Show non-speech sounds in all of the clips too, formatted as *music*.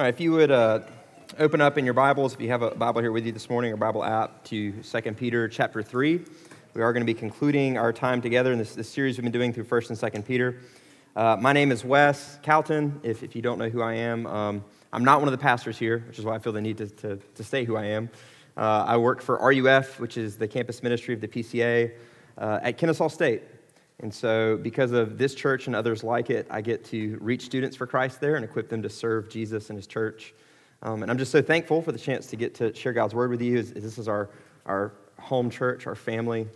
If you would uh, open up in your Bibles, if you have a Bible here with you this morning, or Bible app, to 2 Peter chapter 3. We are going to be concluding our time together in this, this series we've been doing through 1st and 2nd Peter. Uh, my name is Wes Calton. If, if you don't know who I am, um, I'm not one of the pastors here, which is why I feel the need to, to, to say who I am. Uh, I work for RUF, which is the campus ministry of the PCA uh, at Kennesaw State. And so, because of this church and others like it, I get to reach students for Christ there and equip them to serve Jesus and his church. Um, and I'm just so thankful for the chance to get to share God's word with you. This is our, our home church, our family.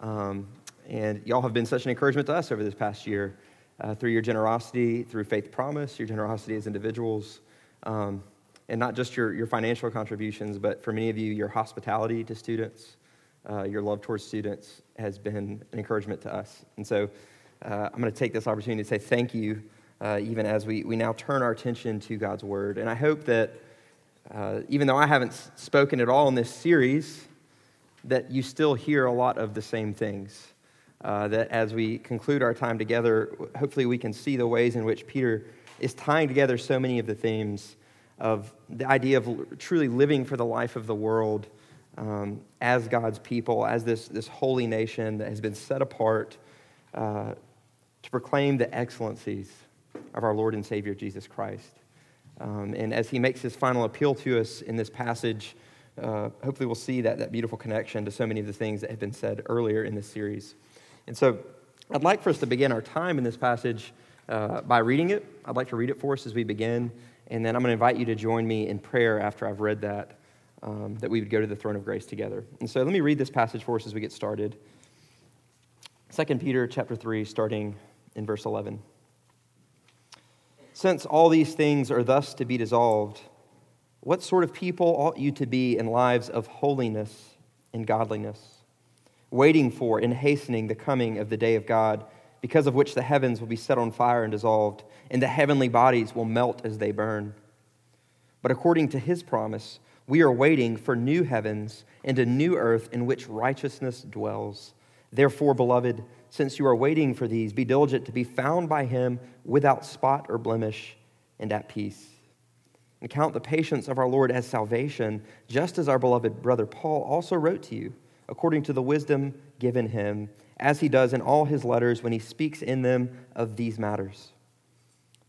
Um, and y'all have been such an encouragement to us over this past year uh, through your generosity, through Faith Promise, your generosity as individuals, um, and not just your, your financial contributions, but for many of you, your hospitality to students uh, your love towards students has been an encouragement to us. And so uh, I'm going to take this opportunity to say thank you, uh, even as we, we now turn our attention to God's Word. And I hope that uh, even though I haven't spoken at all in this series, that you still hear a lot of the same things. Uh, that as we conclude our time together, hopefully we can see the ways in which Peter is tying together so many of the themes of the idea of truly living for the life of the world um, as God's people, as this, this holy nation that has been set apart uh, to proclaim the excellencies of our Lord and Savior Jesus Christ. Um, and as he makes his final appeal to us in this passage, uh, hopefully we'll see that, that beautiful connection to so many of the things that have been said earlier in this series. And so I'd like for us to begin our time in this passage uh, by reading it. I'd like to read it for us as we begin, and then I'm going to invite you to join me in prayer after I've read that um, that we would go to the throne of grace together. And so let me read this passage for us as we get started. 2 Peter chapter 3, starting in verse 11. Since all these things are thus to be dissolved, what sort of people ought you to be in lives of holiness and godliness, waiting for and hastening the coming of the day of God, because of which the heavens will be set on fire and dissolved, and the heavenly bodies will melt as they burn? But according to his promise, we are waiting for new heavens and a new earth in which righteousness dwells. Therefore, beloved, since you are waiting for these, be diligent to be found by him without spot or blemish and at peace. And count the patience of our Lord as salvation, just as our beloved brother Paul also wrote to you, according to the wisdom given him, as he does in all his letters when he speaks in them of these matters.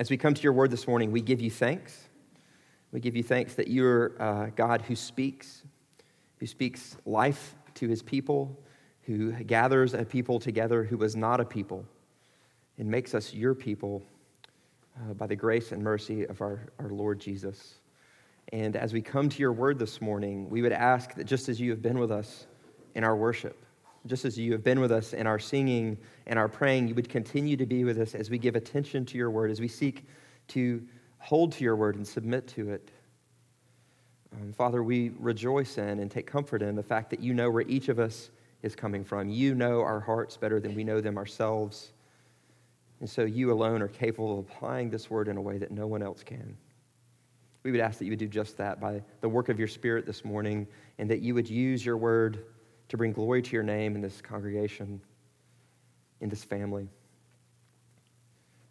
as we come to your word this morning, we give you thanks. We give you thanks that you're uh, God who speaks, who speaks life to his people, who gathers a people together who was not a people, and makes us your people uh, by the grace and mercy of our, our Lord Jesus. And as we come to your word this morning, we would ask that just as you have been with us in our worship, just as you have been with us in our singing and our praying, you would continue to be with us as we give attention to your word, as we seek to hold to your word and submit to it. Um, Father, we rejoice in and take comfort in the fact that you know where each of us is coming from. You know our hearts better than we know them ourselves. And so you alone are capable of applying this word in a way that no one else can. We would ask that you would do just that by the work of your Spirit this morning, and that you would use your word to bring glory to your name in this congregation, in this family.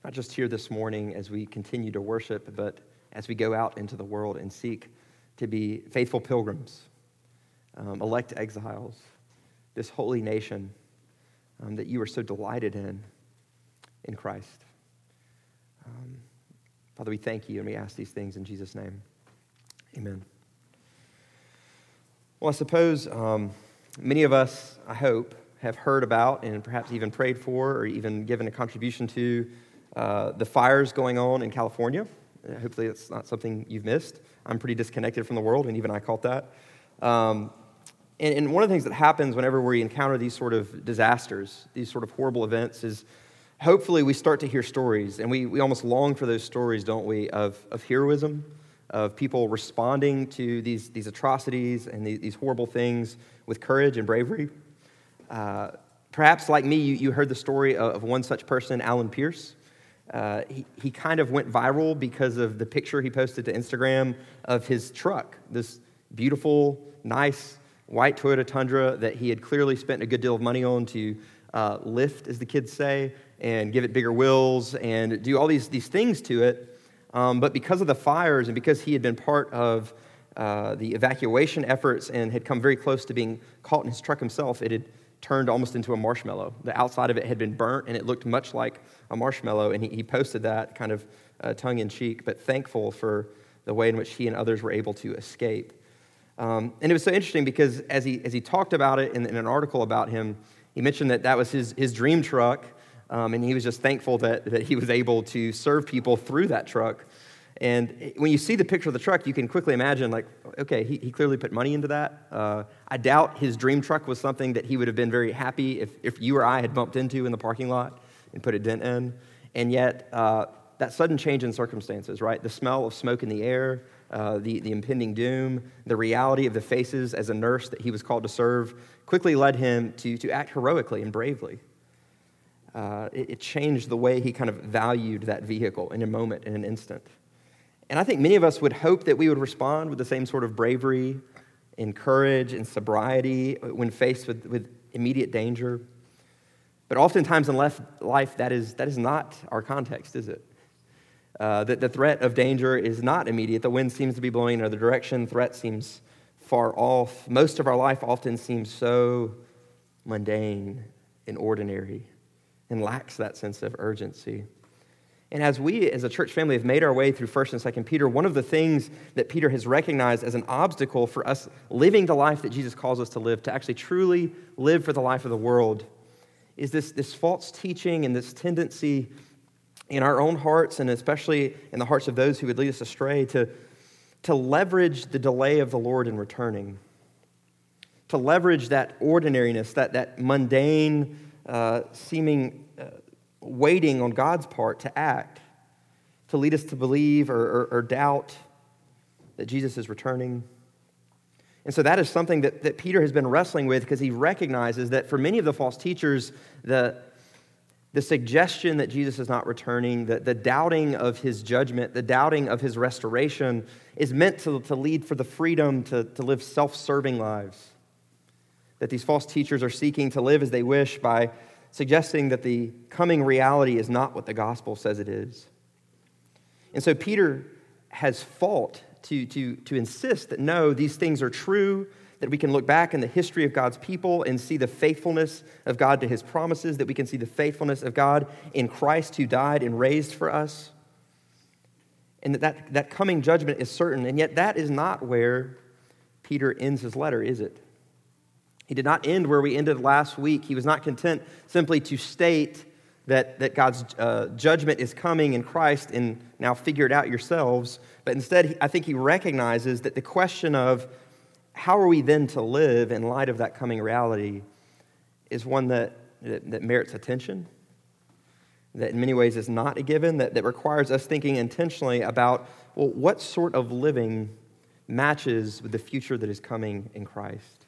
Not just here this morning as we continue to worship, but as we go out into the world and seek to be faithful pilgrims, um, elect exiles, this holy nation um, that you are so delighted in, in Christ. Um, Father, we thank you and we ask these things in Jesus' name. Amen. Well, I suppose. Many of us, I hope, have heard about and perhaps even prayed for or even given a contribution to uh, the fires going on in California. Uh, hopefully, it's not something you've missed. I'm pretty disconnected from the world, and even I caught that. Um, and, and one of the things that happens whenever we encounter these sort of disasters, these sort of horrible events, is hopefully we start to hear stories, and we, we almost long for those stories, don't we, of, of heroism, of people responding to these, these atrocities and these, these horrible things with courage and bravery. Uh, perhaps, like me, you, you heard the story of, of one such person, Alan Pierce. Uh, he, he kind of went viral because of the picture he posted to Instagram of his truck, this beautiful, nice white Toyota Tundra that he had clearly spent a good deal of money on to uh, lift, as the kids say, and give it bigger wheels and do all these, these things to it. Um, but because of the fires and because he had been part of uh, the evacuation efforts and had come very close to being caught in his truck himself, it had turned almost into a marshmallow. The outside of it had been burnt and it looked much like a marshmallow. And he, he posted that kind of uh, tongue in cheek, but thankful for the way in which he and others were able to escape. Um, and it was so interesting because as he, as he talked about it in, in, an article about him, he mentioned that that was his, his dream truck. Um, and he was just thankful that, that he was able to serve people through that truck. And when you see the picture of the truck, you can quickly imagine, like, okay, he, he clearly put money into that. Uh, I doubt his dream truck was something that he would have been very happy if, if you or I had bumped into in the parking lot and put a dent in. And yet, uh, that sudden change in circumstances, right? The smell of smoke in the air, uh, the, the impending doom, the reality of the faces as a nurse that he was called to serve quickly led him to, to act heroically and bravely. Uh, it, it changed the way he kind of valued that vehicle in a moment, in an instant. And I think many of us would hope that we would respond with the same sort of bravery and courage and sobriety when faced with, with immediate danger. But oftentimes in life, that is, that is not our context, is it? Uh, that the threat of danger is not immediate. The wind seems to be blowing in another direction, threat seems far off. Most of our life often seems so mundane and ordinary and lacks that sense of urgency. And as we as a church family have made our way through 1st and 2nd Peter, one of the things that Peter has recognized as an obstacle for us living the life that Jesus calls us to live, to actually truly live for the life of the world, is this, this false teaching and this tendency in our own hearts, and especially in the hearts of those who would lead us astray, to, to leverage the delay of the Lord in returning, to leverage that ordinariness, that, that mundane, uh, seeming uh, waiting on God's part to act, to lead us to believe or, or, or doubt that Jesus is returning. And so that is something that, that Peter has been wrestling with because he recognizes that for many of the false teachers, the, the suggestion that Jesus is not returning, the, the doubting of his judgment, the doubting of his restoration is meant to, to lead for the freedom to, to live self serving lives. That these false teachers are seeking to live as they wish by suggesting that the coming reality is not what the gospel says it is. And so Peter has fault to, to, to insist that no, these things are true, that we can look back in the history of God's people and see the faithfulness of God to his promises, that we can see the faithfulness of God in Christ who died and raised for us, and that, that that coming judgment is certain. And yet, that is not where Peter ends his letter, is it? He did not end where we ended last week. He was not content simply to state that, that God's uh, judgment is coming in Christ and now figure it out yourselves. But instead, I think he recognizes that the question of how are we then to live in light of that coming reality is one that, that, that merits attention, that in many ways is not a given, that, that requires us thinking intentionally about, well, what sort of living matches with the future that is coming in Christ?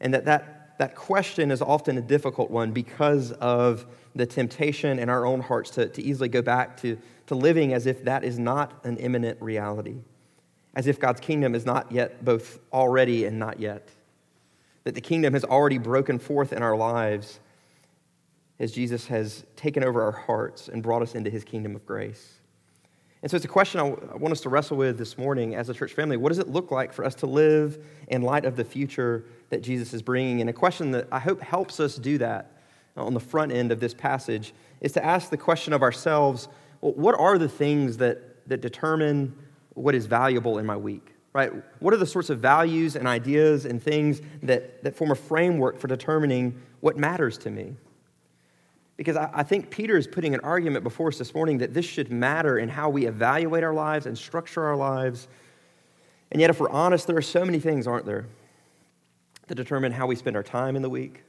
And that, that that question is often a difficult one because of the temptation in our own hearts to, to easily go back to, to living as if that is not an imminent reality, as if God's kingdom is not yet both already and not yet. That the kingdom has already broken forth in our lives as Jesus has taken over our hearts and brought us into his kingdom of grace. And so it's a question I want us to wrestle with this morning as a church family. What does it look like for us to live in light of the future that Jesus is bringing? And a question that I hope helps us do that on the front end of this passage is to ask the question of ourselves well, what are the things that, that determine what is valuable in my week? Right? What are the sorts of values and ideas and things that, that form a framework for determining what matters to me? Because I, think Peter is putting an argument before us this morning that this should matter in how we evaluate our lives and structure our lives. And yet, if we're honest, there are so many things, aren't there, that determine how we spend our time in the week,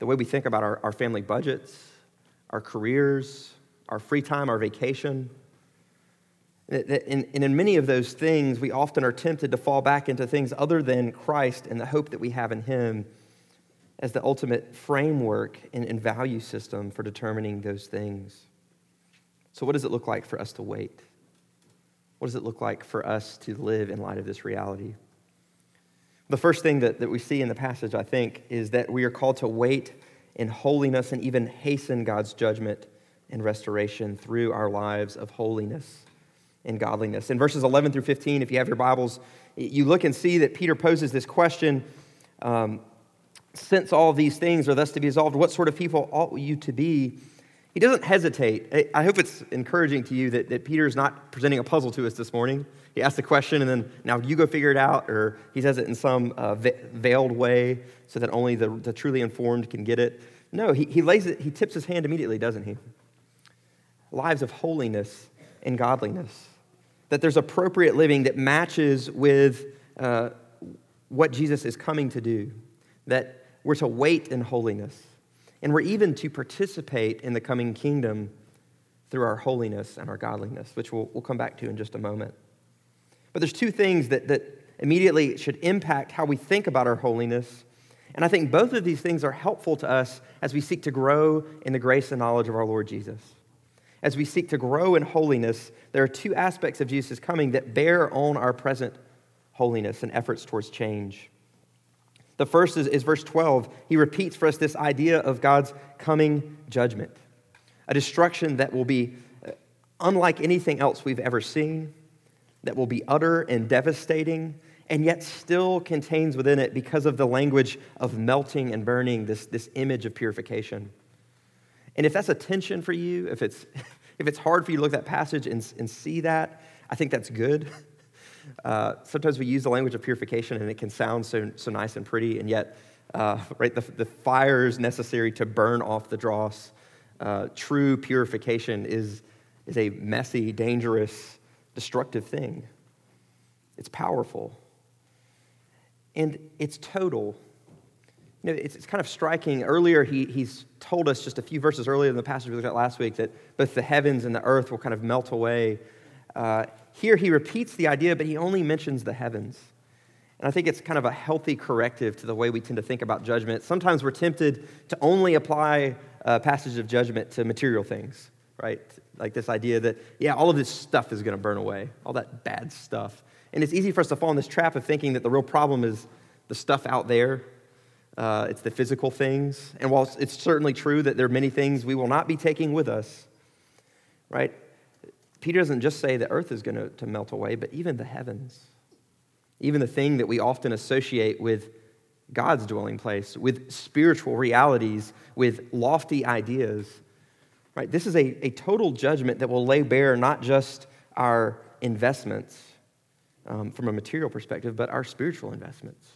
the way we think about our, our family budgets, our careers, our free time, our vacation. And in many of those things, we often are tempted to fall back into things other than Christ and the hope that we have in Him as the ultimate framework and value system for determining those things. So, what does it look like for us to wait? What does it look like for us to live in light of this reality? The first thing that, that we see in the passage, I think, is that we are called to wait in holiness and even hasten God's judgment and restoration through our lives of holiness and godliness. In verses 11 through 15, if you have your Bibles, you look and see that Peter poses this question um, Since all these things are thus to be resolved, what sort of people ought you to be? He doesn't hesitate. I hope it's encouraging to you that, that Peter is not presenting a puzzle to us this morning. He asks the question and then now you go figure it out, or he says it in some uh, veiled way so that only the, the truly informed can get it. No, he, he lays it, he tips his hand immediately, doesn't he? Lives of holiness and godliness. That there's appropriate living that matches with uh, what Jesus is coming to do. That we're to wait in holiness and we're even to participate in the coming kingdom through our holiness and our godliness, which we'll, we'll come back to in just a moment. But there's two things that, that immediately should impact how we think about our holiness. And I think both of these things are helpful to us as we seek to grow in the grace and knowledge of our Lord Jesus. As we seek to grow in holiness, there are two aspects of Jesus' coming that bear on our present holiness and efforts towards change. The first is, is verse 12. He repeats for us this idea of God's coming judgment, a destruction that will be uh, unlike anything else we've ever seen, that will be utter and devastating, and yet still contains within it, because of the language of melting and burning, this, this image of purification. And if that's a tension for you, if it's, *laughs* if it's hard for you to look at that passage and, and see that, I think that's good. *laughs* Uh, sometimes we use the language of purification and it can sound so, so nice and pretty, and yet, uh, right, the, the fires necessary to burn off the dross, uh, true purification is, is a messy, dangerous, destructive thing. It's powerful. And it's total. You know, it's, it's kind of striking. Earlier, he, he's told us just a few verses earlier in the passage we looked at last week that both the heavens and the earth will kind of melt away. Uh, here he repeats the idea, but he only mentions the heavens. And I think it's kind of a healthy corrective to the way we tend to think about judgment. Sometimes we're tempted to only apply a passage of judgment to material things, right? Like this idea that, yeah, all of this stuff is going to burn away, all that bad stuff. And it's easy for us to fall in this trap of thinking that the real problem is the stuff out there, uh, it's the physical things. And while it's certainly true that there are many things we will not be taking with us, right? Peter doesn't just say the earth is going to, melt away, but even the heavens, even the thing that we often associate with God's dwelling place, with spiritual realities, with lofty ideas. Right? This is a, a total judgment that will lay bare not just our investments um, from a material perspective, but our spiritual investments.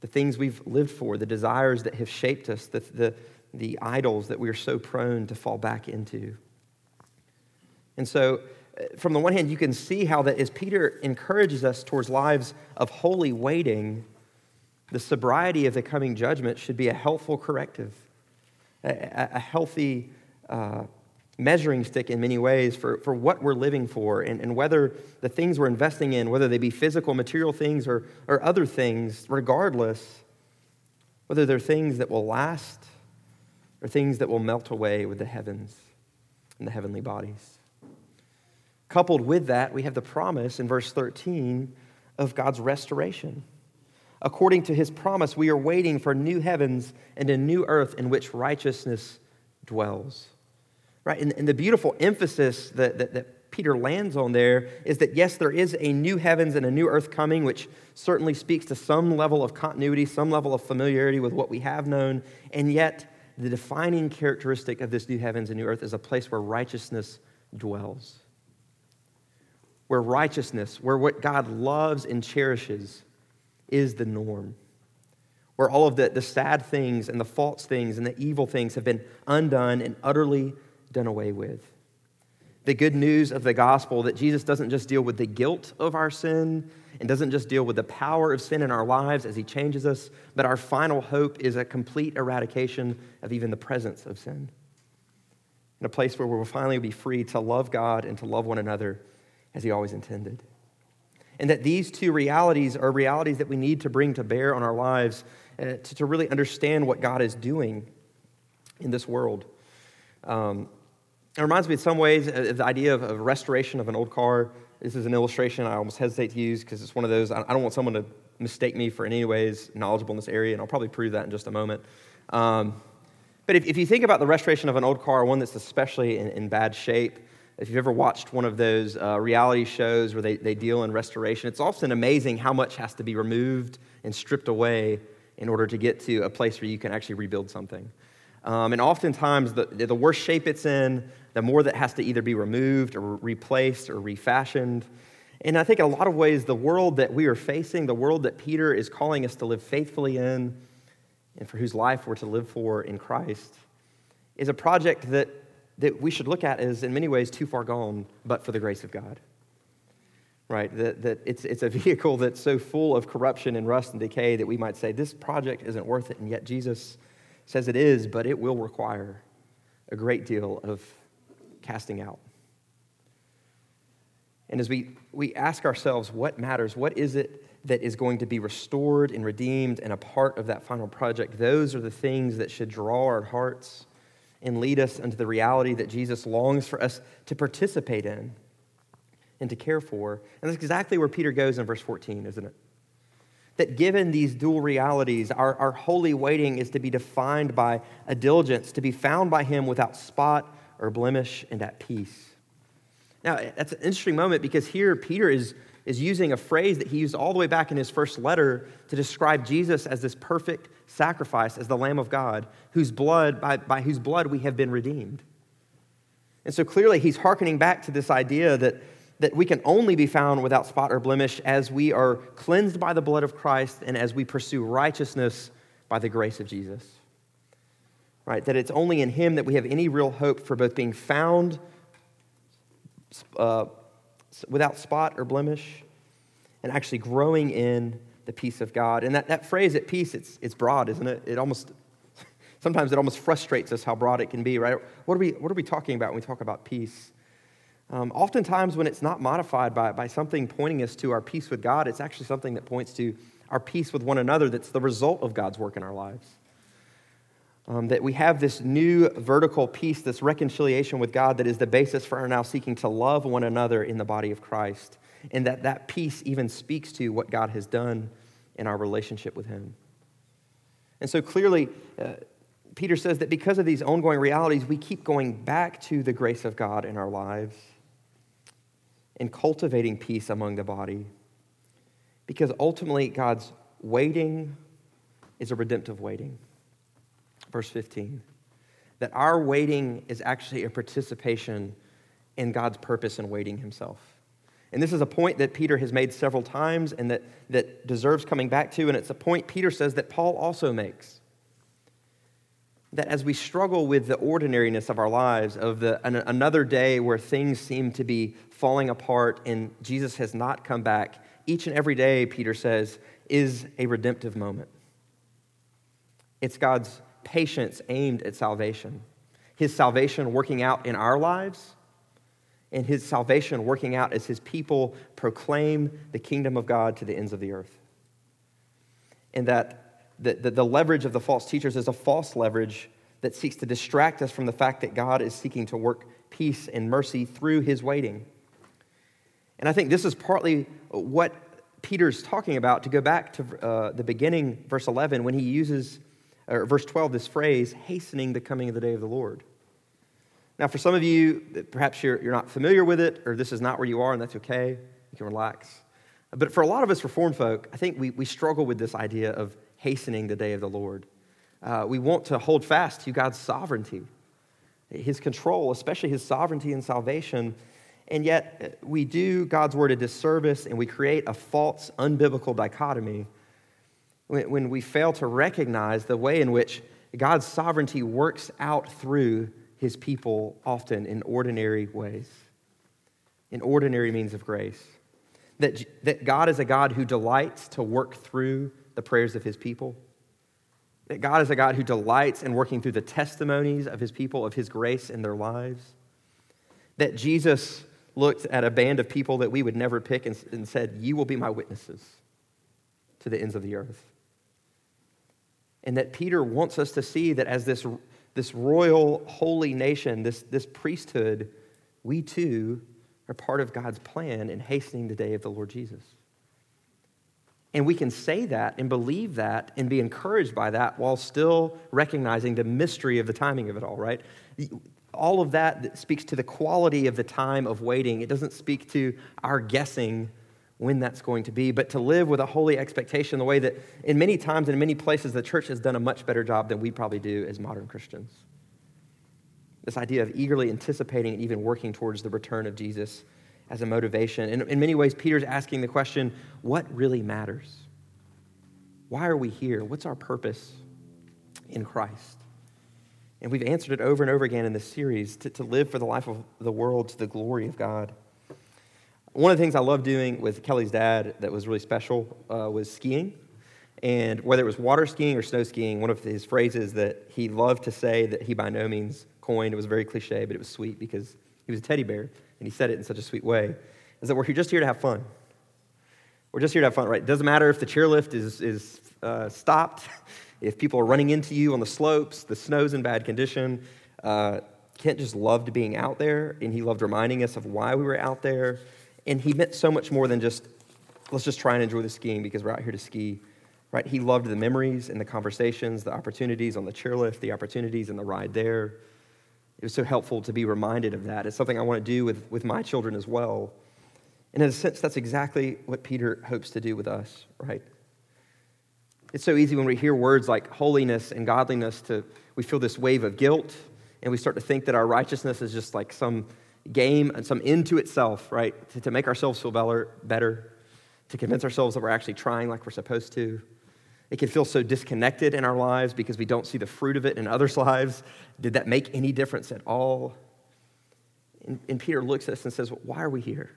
The things we've lived for, the desires that have shaped us, the, the, the idols that we are so prone to fall back into. And so, uh, from the one hand, you can see how that as Peter encourages us towards lives of holy waiting, the sobriety of the coming judgment should be a helpful corrective, a, a healthy uh, measuring stick in many ways for, for what we're living for and, and whether the things we're investing in, whether they be physical, material things or, or other things, regardless, whether they're things that will last or things that will melt away with the heavens and the heavenly bodies. Coupled with that, we have the promise in verse 13 of God's restoration. According to his promise, we are waiting for new heavens and a new earth in which righteousness dwells. Right? And, and the beautiful emphasis that, that, that Peter lands on there is that yes, there is a new heavens and a new earth coming, which certainly speaks to some level of continuity, some level of familiarity with what we have known. And yet, the defining characteristic of this new heavens and new earth is a place where righteousness dwells where righteousness, where what God loves and cherishes is the norm, where all of the, the sad things and the false things and the evil things have been undone and utterly done away with. The good news of the gospel that Jesus doesn't just deal with the guilt of our sin and doesn't just deal with the power of sin in our lives as he changes us, but our final hope is a complete eradication of even the presence of sin. in a place where we'll finally be free to love God and to love one another as He always intended. And that these two realities are realities that we need to bring to bear on our lives uh, to, to, really understand what God is doing in this world. Um, it reminds me in some ways of the idea of, of restoration of an old car. This is an illustration I almost hesitate to use because it's one of those, I don't want someone to mistake me for in any ways knowledgeable in this area, and I'll probably prove that in just a moment. Um, but if, if, you think about the restoration of an old car, one that's especially in, in bad shape, if you've ever watched one of those uh, reality shows where they, they deal in restoration, it's often amazing how much has to be removed and stripped away in order to get to a place where you can actually rebuild something. Um, and oftentimes, the, the worse shape it's in, the more that has to either be removed or replaced or refashioned. And I think in a lot of ways, the world that we are facing, the world that Peter is calling us to live faithfully in, and for whose life we're to live for in Christ, is a project that, that we should look at as, in many ways, too far gone, but for the grace of God. Right? That, that it's, it's a *laughs* vehicle that's so full of corruption and rust and decay that we might say, this project isn't worth it. And yet Jesus says it is, but it will require a great deal of casting out. And as we, we ask ourselves, what matters? What is it that is going to be restored and redeemed and a part of that final project? Those are the things that should draw our hearts and lead us into the reality that Jesus longs for us to participate in and to care for. And that's exactly where Peter goes in verse 14, isn't it? That given these dual realities, our, our holy waiting is to be defined by a diligence, to be found by Him without spot or blemish and at peace. Now, that's an interesting moment because here Peter is, is using a phrase that he used all the way back in his first letter to describe Jesus as this perfect sacrifice, as the Lamb of God, whose blood, by, by whose blood we have been redeemed. And so clearly he's hearkening back to this idea that, that we can only be found without spot or blemish as we are cleansed by the blood of Christ and as we pursue righteousness by the grace of Jesus right? That it's only in Him that we have any real hope for both being found uh, without spot or blemish and actually growing in the peace of God. And that, that phrase at peace, it's, it's broad, isn't it? It almost, *laughs* sometimes it almost frustrates us how broad it can be, right? What are we, what are we talking about when we talk about peace? Um, oftentimes, when it's not modified by, by something pointing us to our peace with God, it's actually something that points to our peace with one another that's the result of God's work in our lives. Um, that we have this new vertical peace, this reconciliation with God that is the basis for our now seeking to love one another in the body of Christ. And that that peace even speaks to what God has done in our relationship with Him. And so clearly, uh, Peter says that because of these ongoing realities, we keep going back to the grace of God in our lives and cultivating peace among the body. Because ultimately, God's waiting is a redemptive waiting verse 15, that our waiting is actually a participation in God's purpose in waiting himself. And this is a point that Peter has made several times and that, that deserves coming back to. And it's a point Peter says that Paul also makes. That as we struggle with the ordinariness of our lives, of the, an, another day where things seem to be falling apart and Jesus has not come back, each and every day, Peter says, is a redemptive moment. It's God's patience aimed at salvation. His salvation working out in our lives, and his salvation working out as his people proclaim the kingdom of God to the ends of the earth. And that the, the, the leverage of the false teachers is a false leverage that seeks to distract us from the fact that God is seeking to work peace and mercy through his waiting. And I think this is partly what Peter's talking about to go back to uh, the beginning, verse 11, when he uses or verse 12, this phrase, hastening the coming of the day of the Lord. Now, for some of you, perhaps you're, you're not familiar with it, or this is not where you are, and that's okay. You can relax. But for a lot of us Reformed folk, I think we, we struggle with this idea of hastening the day of the Lord. Uh, we want to hold fast to God's sovereignty, His control, especially His sovereignty and salvation. And yet, uh, we do God's word a disservice and we create a false, unbiblical dichotomy when we fail to recognize the way in which God's sovereignty works out through his people, often in ordinary ways, in ordinary means of grace. That, that God is a God who delights to work through the prayers of his people. that God is a God who delights in working through the testimonies of his people, of his grace in their lives. That Jesus looked at a band of people that we would never pick and, and said, You will be my witnesses to the ends of the earth. And that Peter wants us to see that as this, this royal, holy nation, this, this priesthood, we too are part of God's plan in hastening the day of the Lord Jesus. And we can say that and believe that and be encouraged by that while still recognizing the mystery of the timing of it all, right? All of that speaks to the quality of the time of waiting. It doesn't speak to our guessing when that's going to be, but to live with a holy expectation the way that in many times and in many places the church has done a much better job than we probably do as modern Christians. This idea of eagerly anticipating and even working towards the return of Jesus as a motivation. And in many ways, Peter's asking the question what really matters? Why are we here? What's our purpose in Christ? And we've answered it over and over again in this series to, to live for the life of the world to the glory of God. One of the things I loved doing with Kelly's dad that was really special uh, was skiing. And whether it was water skiing or snow skiing, one of his phrases that he loved to say that he by no means coined, it was very cliche, but it was sweet because he was a teddy bear and he said it in such a sweet way, is that we're just here to have fun. We're just here to have fun, right? It doesn't matter if the chairlift is, is uh, stopped, *laughs* if people are running into you on the slopes, the snow's in bad condition. Uh, Kent just loved being out there, and he loved reminding us of why we were out there. And he meant so much more than just, let's just try and enjoy the skiing because we're out here to ski. Right? He loved the memories and the conversations, the opportunities on the chairlift, the opportunities in the ride there. It was so helpful to be reminded of that. It's something I want to do with, with my children as well. And in a sense, that's exactly what Peter hopes to do with us, right? It's so easy when we hear words like holiness and godliness to we feel this wave of guilt and we start to think that our righteousness is just like some game and some end to itself, right? To, to make ourselves feel better, better, to convince ourselves that we're actually trying like we're supposed to. It can feel so disconnected in our lives because we don't see the fruit of it in others' *laughs* lives. Did that make any difference at all? And, and Peter looks at us and says, well, Why are we here?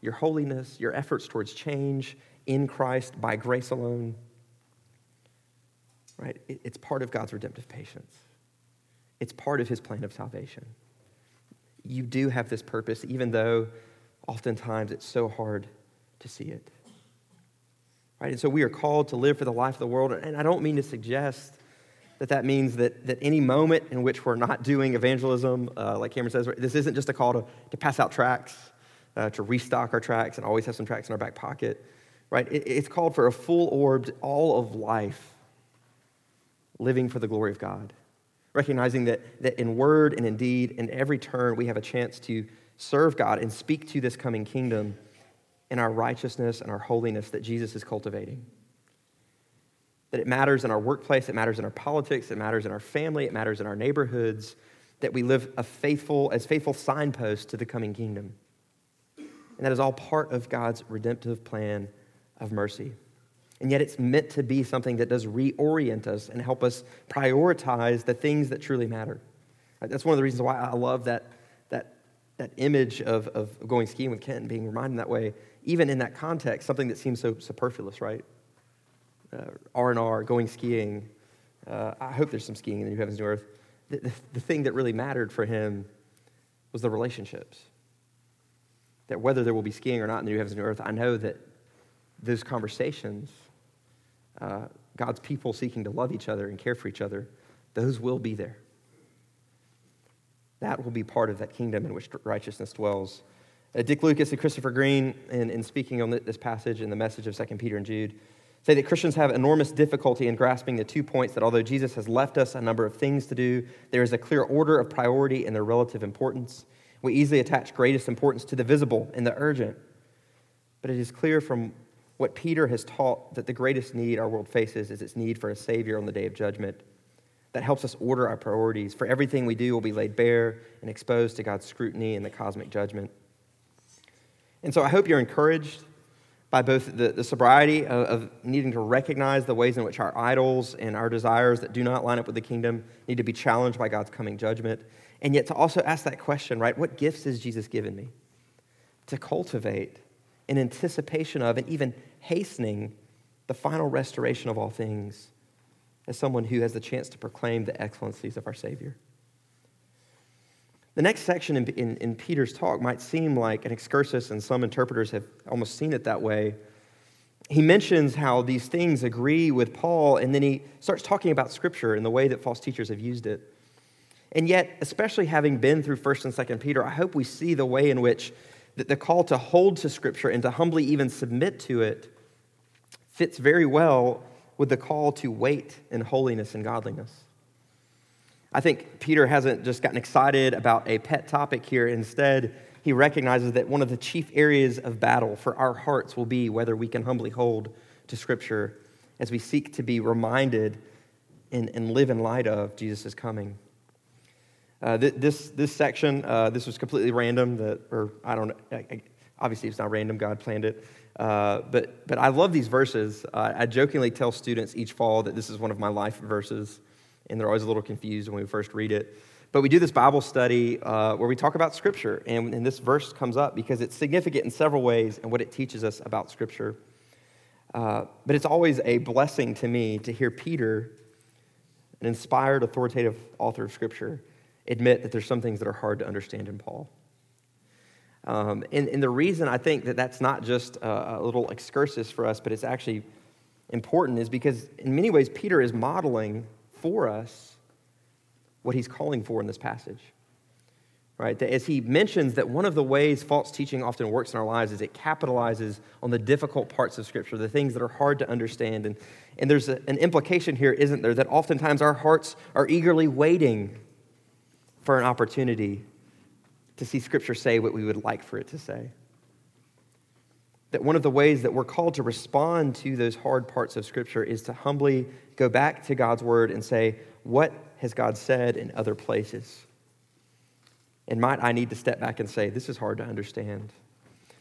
Your holiness, your efforts towards change in Christ by grace alone, right? It, it's part of God's redemptive patience, it's part of his plan of salvation. You do have this purpose, even though oftentimes it's so hard to see it. Right? And so we are called to live for the life of the world. And I don't mean to suggest that that means that, that any moment in which we're not doing evangelism, uh, like Cameron says, this isn't just a call to, to pass out tracts, uh, to restock our tracts and always have some tracts in our back pocket. Right? It, it's called for a full orbed, all of life, living for the glory of God. Recognizing that, that in word and in deed, in every turn, we have a chance to serve God and speak to this coming kingdom in our righteousness and our holiness that Jesus is cultivating. That it matters in our workplace, it matters in our politics, it matters in our family, it matters in our neighborhoods, that we live a faithful, as faithful signposts to the coming kingdom. And that is all part of God's redemptive plan of mercy. And yet it's meant to be something that does reorient us and help us prioritize the things that truly matter. That's one of the reasons why I love that, that, that image of, of going skiing with Kent and being reminded that way even in that context, something that seems so superfluous, right? Uh, R&R, going skiing. Uh, I hope there's some skiing in the New Heavens New Earth. The, the, the thing that really mattered for him was the relationships. That whether there will be skiing or not in the New Heavens New Earth, I know that those conversations, uh, God's people seeking to love each other and care for each other, those will be there. That will be part of that kingdom in which righteousness dwells. Uh, Dick Lucas and Christopher Green, in, in speaking on this passage in the message of 2 Peter and Jude, say that Christians have enormous difficulty in grasping the two points that although Jesus has left us a number of things to do, there is a clear order of priority and their relative importance. We easily attach greatest importance to the visible and the urgent. But it is clear from what Peter has taught that the greatest need our world faces is its need for a Savior on the day of judgment. That helps us order our priorities, for everything we do will be laid bare and exposed to God's scrutiny and the cosmic judgment. And so I hope you're encouraged by both the, the sobriety of, of, needing to recognize the ways in which our idols and our desires that do not line up with the kingdom need to be challenged by God's coming judgment. And yet to also ask that question, right? What gifts has Jesus given me? To cultivate in anticipation of and even hastening the final restoration of all things as someone who has the chance to proclaim the excellencies of our Savior. The next section in, in, in, Peter's talk might seem like an excursus, and some interpreters have almost seen it that way. He mentions how these things agree with Paul, and then he starts talking about Scripture and the way that false teachers have used it. And yet, especially having been through 1st and 2nd Peter, I hope we see the way in which that the call to hold to Scripture and to humbly even submit to it fits very well with the call to wait in holiness and godliness. I think Peter hasn't just gotten excited about a pet topic here. Instead, he recognizes that one of the chief areas of battle for our hearts will be whether we can humbly hold to Scripture as we seek to be reminded and, and live in light of Jesus' coming. Uh, this, this section, uh, this was completely random, that, or I don't know, obviously it's not random, God planned it. Uh, but, but I love these verses. Uh, I jokingly tell students each fall that this is one of my life verses, and they're always a little confused when we first read it. But we do this Bible study uh, where we talk about Scripture, and, and, this verse comes up because it's significant in several ways and what it teaches us about Scripture. Uh, but it's always a blessing to me to hear Peter, an inspired, authoritative author of Scripture, admit that there's some things that are hard to understand in Paul. Um, and, and, the reason I think that that's not just a, a, little excursus for us, but it's actually important is because in many ways, Peter is modeling for us what he's calling for in this passage. Right? As he mentions that one of the ways false teaching often works in our lives is it capitalizes on the difficult parts of Scripture, the things that are hard to understand. And, and there's a, an implication here, isn't there, that oftentimes our hearts are eagerly waiting for an opportunity to see Scripture say what we would like for it to say. That one of the ways that we're called to respond to those hard parts of Scripture is to humbly go back to God's Word and say, What has God said in other places? And might I need to step back and say, This is hard to understand.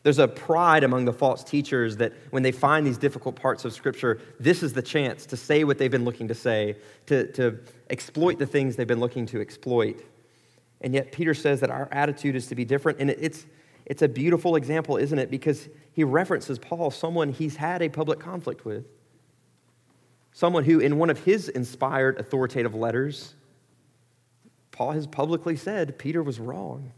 There's a pride among the false teachers that when they find these difficult parts of Scripture, this is the chance to say what they've been looking to say, to, to exploit the things they've been looking to exploit. And yet, Peter says that our attitude is to be different. And it's, it's a beautiful example, isn't it? Because he references Paul, someone he's had a public conflict with. Someone who, in one of his inspired authoritative letters, Paul has publicly said Peter was wrong.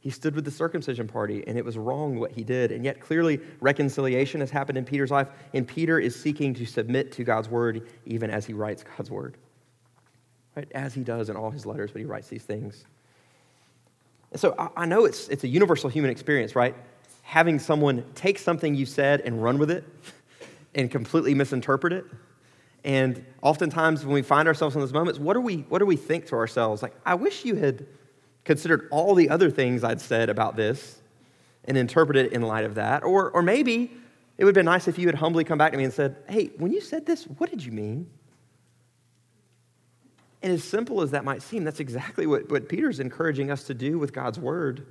He stood with the circumcision party, and it was wrong what he did. And yet, clearly, reconciliation has happened in Peter's life, and Peter is seeking to submit to God's word even as he writes God's word right? as he does in all his letters when he writes these things. And so I, I know it's, it's a universal human experience, right? Having someone take something you said and run with it and completely misinterpret it. And oftentimes when we find ourselves in those moments, what do we, what do we think to ourselves? Like, I wish you had considered all the other things I'd said about this and interpreted it in light of that. Or, or maybe it would have been nice if you had humbly come back to me and said, Hey, when you said this, what did you mean? And as simple as that might seem, that's exactly what, what Peter's encouraging us to do with God's word.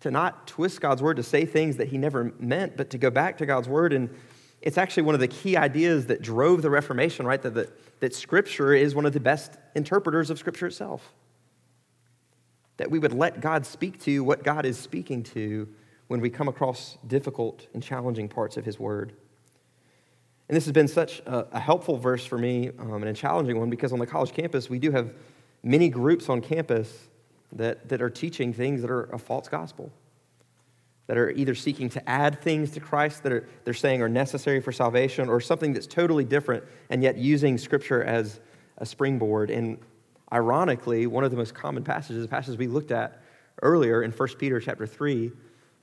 To not twist God's word to say things that he never meant, but to go back to God's word. And it's actually one of the key ideas that drove the Reformation, right? That, that, that Scripture is one of the best interpreters of Scripture itself. That we would let God speak to what God is speaking to when we come across difficult and challenging parts of his word. And this has been such a, a helpful verse for me um, and a challenging one because on the college campus, we do have many groups on campus that, that are teaching things that are a false gospel, that are either seeking to add things to Christ that are, they're saying are necessary for salvation or something that's totally different and yet using Scripture as a springboard. And ironically, one of the most common passages, the passages we looked at earlier in 1 Peter chapter 3,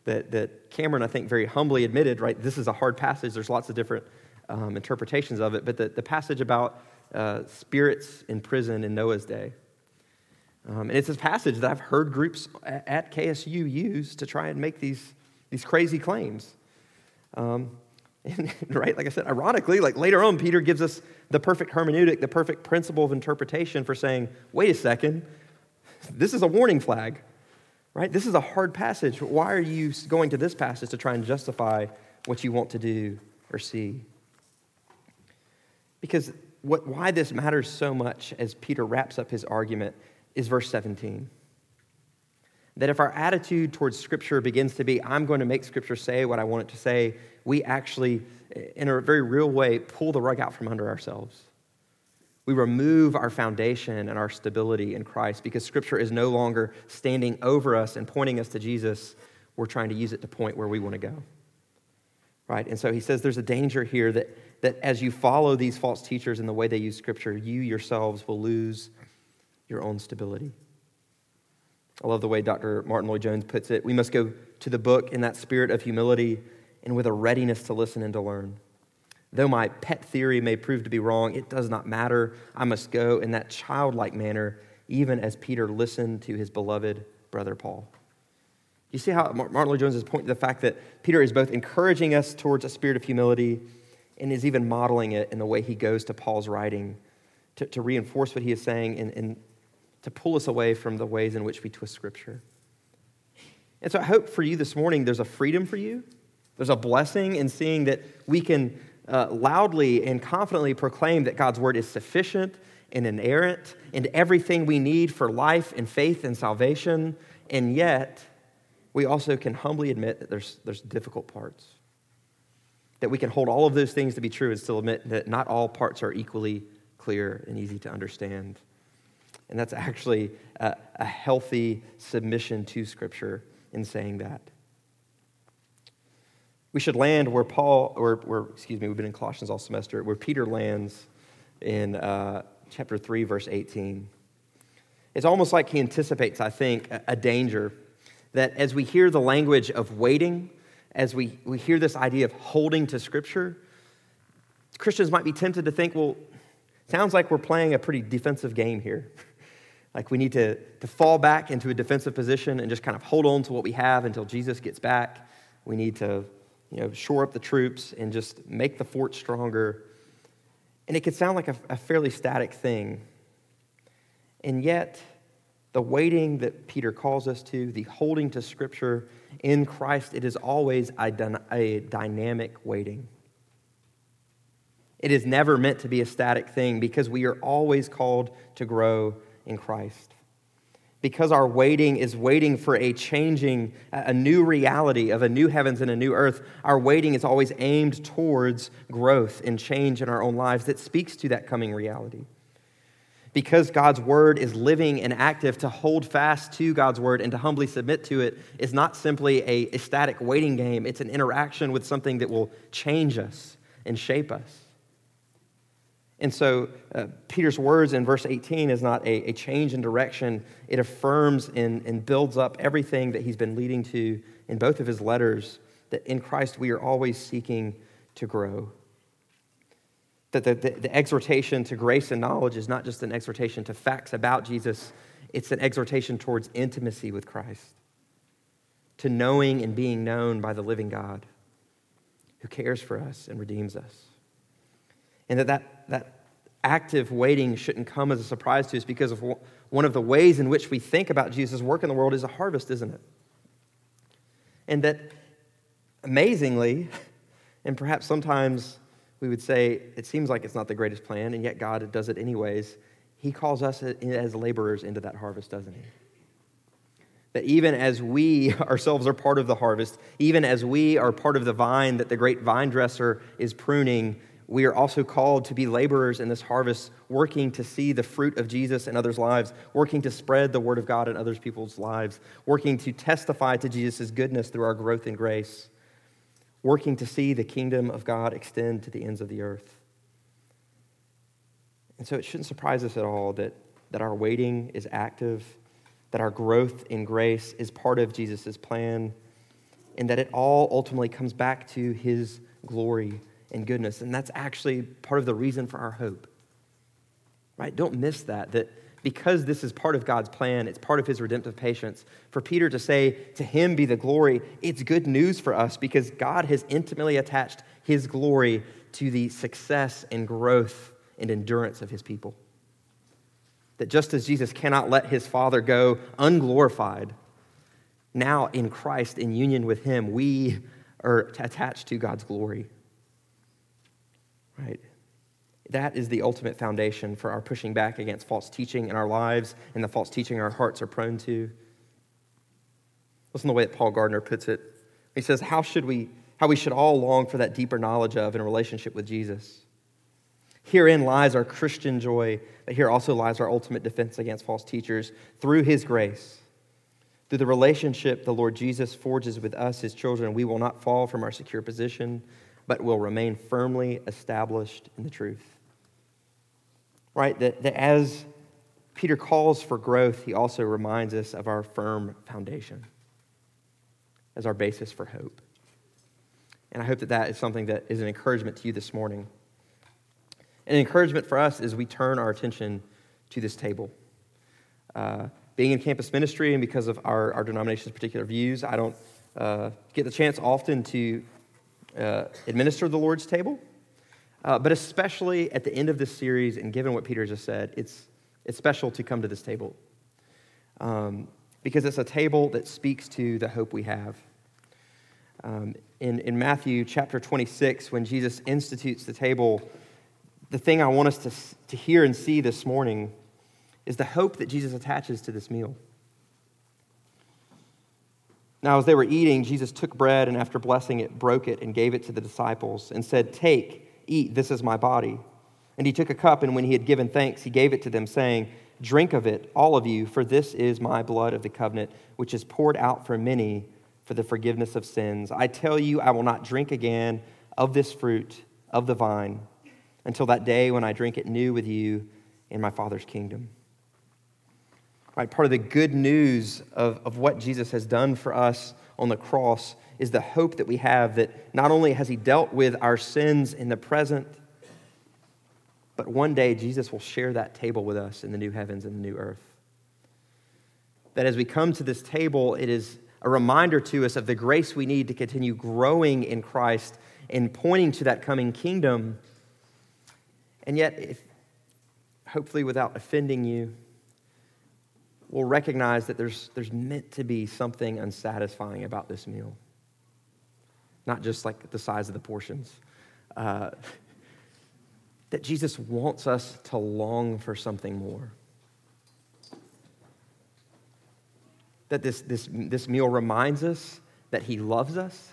that, that Cameron, I think, very humbly admitted, right, this is a hard passage. There's lots of different um, interpretations of it, but the, the passage about uh, spirits in prison in Noah's day. Um, and it's a passage that I've heard groups at KSU use to try and make these, these crazy claims. Um, *laughs* and, right, like I said, ironically, like later on, Peter gives us the perfect hermeneutic, the perfect principle of interpretation for saying, wait a second, this is a warning flag, right? This is a hard passage. Why are you going to this passage to try and justify what you want to do or see? Because what, why this matters so much as Peter wraps up his argument is verse 17. That if our attitude towards Scripture begins to be, I'm going to make Scripture say what I want it to say, we actually, in a very real way, pull the rug out from under ourselves. We remove our foundation and our stability in Christ because Scripture is no longer standing over us and pointing us to Jesus. We're trying to use it to point where we want to go. Right? And so he says there's a danger here that, that as you follow these false teachers in the way they use Scripture, you yourselves will lose your own stability. I love the way Dr. Martyn Lloyd-Jones puts it. We must go to the book in that spirit of humility and with a readiness to listen and to learn. Though my pet theory may prove to be wrong, it does not matter. I must go in that childlike manner, even as Peter listened to his beloved brother Paul. You see how Martyn Lloyd-Jones is pointing to the fact that Peter is both encouraging us towards a spirit of humility and is even modeling it in the way he goes to Paul's writing to, to reinforce what he is saying and, and to pull us away from the ways in which we twist Scripture. And so I hope for you this morning there's a freedom for you. There's a blessing in seeing that we can uh, loudly and confidently proclaim that God's word is sufficient and inerrant and everything we need for life and faith and salvation. And yet, we also can humbly admit that there's, there's difficult parts. That we can hold all of those things to be true and still admit that not all parts are equally clear and easy to understand. And that's actually a, a healthy submission to Scripture in saying that. We should land where Paul, or where, excuse me, we've been in Colossians all semester, where Peter lands in uh, chapter 3, verse 18. It's almost like he anticipates, I think, a, a danger that as we hear the language of waiting, as we, we hear this idea of holding to Scripture, Christians might be tempted to think, well, sounds like we're playing a pretty defensive game here. *laughs* like we need to, to fall back into a defensive position and just kind of hold on to what we have until Jesus gets back. We need to you know, shore up the troops and just make the fort stronger. And it could sound like a, a fairly static thing. And yet, the waiting that Peter calls us to, the holding to Scripture in Christ, it is always a, a dynamic waiting. It is never meant to be a static thing because we are always called to grow in Christ because our waiting is waiting for a changing, a new reality of a new heavens and a new earth, our waiting is always aimed towards growth and change in our own lives that speaks to that coming reality. Because God's word is living and active, to hold fast to God's word and to humbly submit to it is not simply a, static waiting game, it's an interaction with something that will change us and shape us. And so, uh, Peter's words in verse 18 is not a, a change in direction. It affirms and, and builds up everything that he's been leading to in both of his letters that in Christ we are always seeking to grow. That the, the, the exhortation to grace and knowledge is not just an exhortation to facts about Jesus, it's an exhortation towards intimacy with Christ, to knowing and being known by the living God who cares for us and redeems us. And that, that that active waiting shouldn't come as a surprise to us because of one of the ways in which we think about Jesus' work in the world is a harvest, isn't it? And that amazingly, *laughs* and perhaps sometimes we would say it seems like it's not the greatest plan, and yet God does it anyways. He calls us as laborers into that harvest, doesn't he? That even as we *laughs* ourselves are part of the harvest, even as we are part of the vine that the great vine dresser is pruning, we are also called to be laborers in this harvest, working to see the fruit of Jesus in others' lives, working to spread the word of God in other people's lives, working to testify to Jesus' goodness through our growth in grace, working to see the kingdom of God extend to the ends of the earth. And so it shouldn't surprise us at all that, that our waiting is active, that our growth in grace is part of Jesus' plan, and that it all ultimately comes back to his glory and goodness. And that's actually part of the reason for our hope. Right? Don't miss that, that because this is part of God's plan, it's part of his redemptive patience. For Peter to say, To him be the glory, it's good news for us because God has intimately attached his glory to the success and growth and endurance of his people. That just as Jesus cannot let his Father go unglorified, now in Christ, in union with him, we are attached to God's glory. Right? That is the ultimate foundation for our pushing back against false teaching in our lives and the false teaching our hearts are prone to. Listen to the way that Paul Gardner puts it. He says, How should we, how we should all long for that deeper knowledge of and relationship with Jesus. Herein lies our Christian joy, but here also lies our ultimate defense against false teachers through his grace. Through the relationship the Lord Jesus forges with us, his children, we will not fall from our secure position, but will remain firmly established in the truth. Right? That, that as Peter calls for growth, he also reminds us of our firm foundation as our basis for hope. And I hope that that is something that is an encouragement to you this morning. An encouragement for us as we turn our attention to this table. Uh, being in campus ministry and because of our, our denomination's particular views, I don't uh, get the chance often to uh, administer the Lord's table. Uh, but especially at the end of this series, and given what Peter just said, it's, it's special to come to this table um, because it's a table that speaks to the hope we have. Um, in, in Matthew chapter 26, when Jesus institutes the table, the thing I want us to, to hear and see this morning is the hope that Jesus attaches to this meal. Now, as they were eating, Jesus took bread and after blessing it, broke it and gave it to the disciples and said, Take, eat, this is my body. And he took a cup, and when he had given thanks, he gave it to them, saying, Drink of it, all of you, for this is my blood of the covenant, which is poured out for many for the forgiveness of sins. I tell you, I will not drink again of this fruit of the vine until that day when I drink it new with you in my Father's kingdom. Right, part of the good news of, of what Jesus has done for us on the cross is the hope that we have that not only has he dealt with our sins in the present, but one day Jesus will share that table with us in the new heavens and the new earth. That as we come to this table, it is a reminder to us of the grace we need to continue growing in Christ and pointing to that coming kingdom and yet, if, hopefully without offending you, we'll recognize that there's, there's meant to be something unsatisfying about this meal. Not just like the size of the portions. Uh, that Jesus wants us to long for something more. That this, this, this meal reminds us that He loves us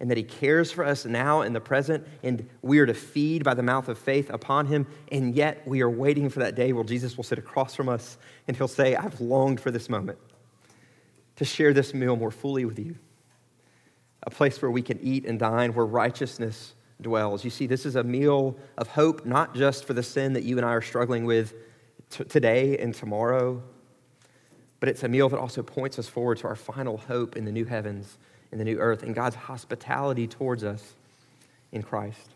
and that He cares for us now in the present, and we are to feed by the mouth of faith upon Him, and yet we are waiting for that day where Jesus will sit across from us and He'll say, I've longed for this moment to share this meal more fully with you. A place where we can eat and dine, where righteousness dwells. You see, this is a meal of hope, not just for the sin that you and I are struggling with t- today and tomorrow, but it's a meal that also points us forward to our final hope in the new heavens in the new earth and God's hospitality towards us in Christ.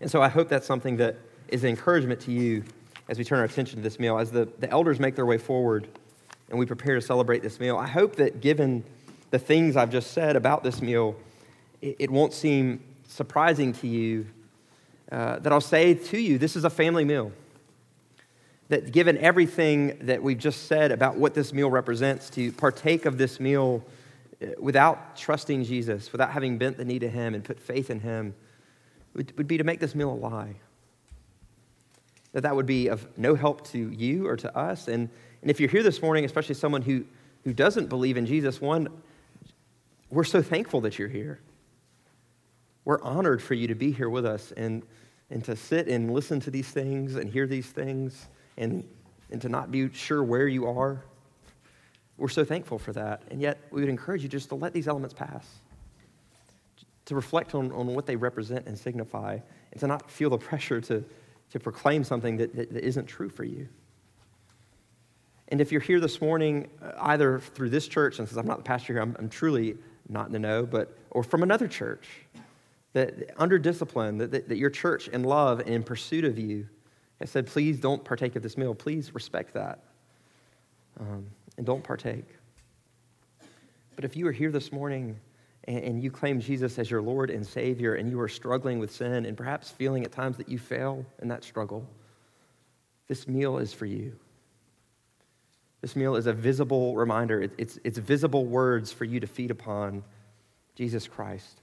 And so I hope that's something that is an encouragement to you as we turn our attention to this meal. As the, the elders make their way forward and we prepare to celebrate this meal, I hope that given the things I've just said about this meal, it, it won't seem surprising to you uh, that I'll say to you, this is a family meal. That given everything that we've just said about what this meal represents, to partake of this meal without trusting Jesus, without having bent the knee to Him and put faith in Him, would, would be to make this meal a lie. That that would be of no help to you or to us. And, and if you're here this morning, especially someone who, who doesn't believe in Jesus, one, we're so thankful that you're here. We're honored for you to be here with us and, and to sit and listen to these things and hear these things and, and to not be sure where you are. We're so thankful for that. And yet, we would encourage you just to let these elements pass, to reflect on, on what they represent and signify, and to not feel the pressure to, to proclaim something that, that, that isn't true for you. And if you're here this morning, uh, either through this church, and since I'm not the pastor here, I'm, I'm truly not in the know, but, or from another church, that under discipline, that, that, that your church in love and in pursuit of you has said, please don't partake of this meal. Please respect that. Um, and don't partake. But if you are here this morning and, and you claim Jesus as your Lord and Savior and you are struggling with sin and perhaps feeling at times that you fail in that struggle, this meal is for you. This meal is a visible reminder, it's, it's visible words for you to feed upon Jesus Christ.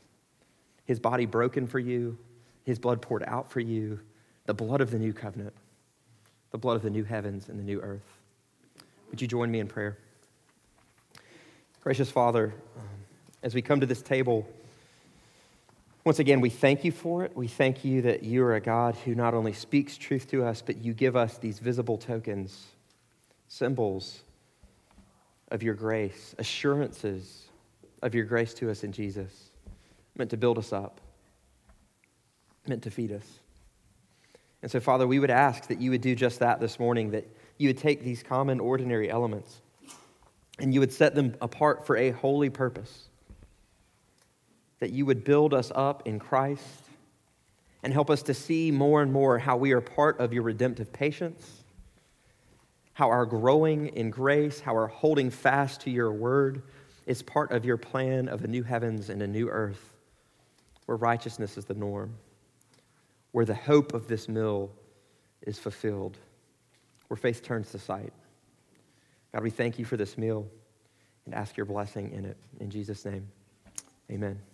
His body broken for you, his blood poured out for you, the blood of the new covenant, the blood of the new heavens and the new earth. Would you join me in prayer? Gracious Father, um, as we come to this table, Once again, we thank you for it. We thank you that you are a God who not only speaks truth to us, but you give us these visible tokens, symbols of your grace, assurances of your grace to us in Jesus, meant to build us up, meant to feed us. And so, Father, we would ask that you would do just that this morning, that you would take these common, ordinary elements and you would set them apart for a holy purpose. That you would build us up in Christ and help us to see more and more how we are part of your redemptive patience, how our growing in grace, how our holding fast to your word is part of your plan of a new heavens and a new earth where righteousness is the norm, where the hope of this mill is fulfilled, where faith turns to sight. God, we thank you for this meal and ask your blessing in it. In Jesus' name, amen.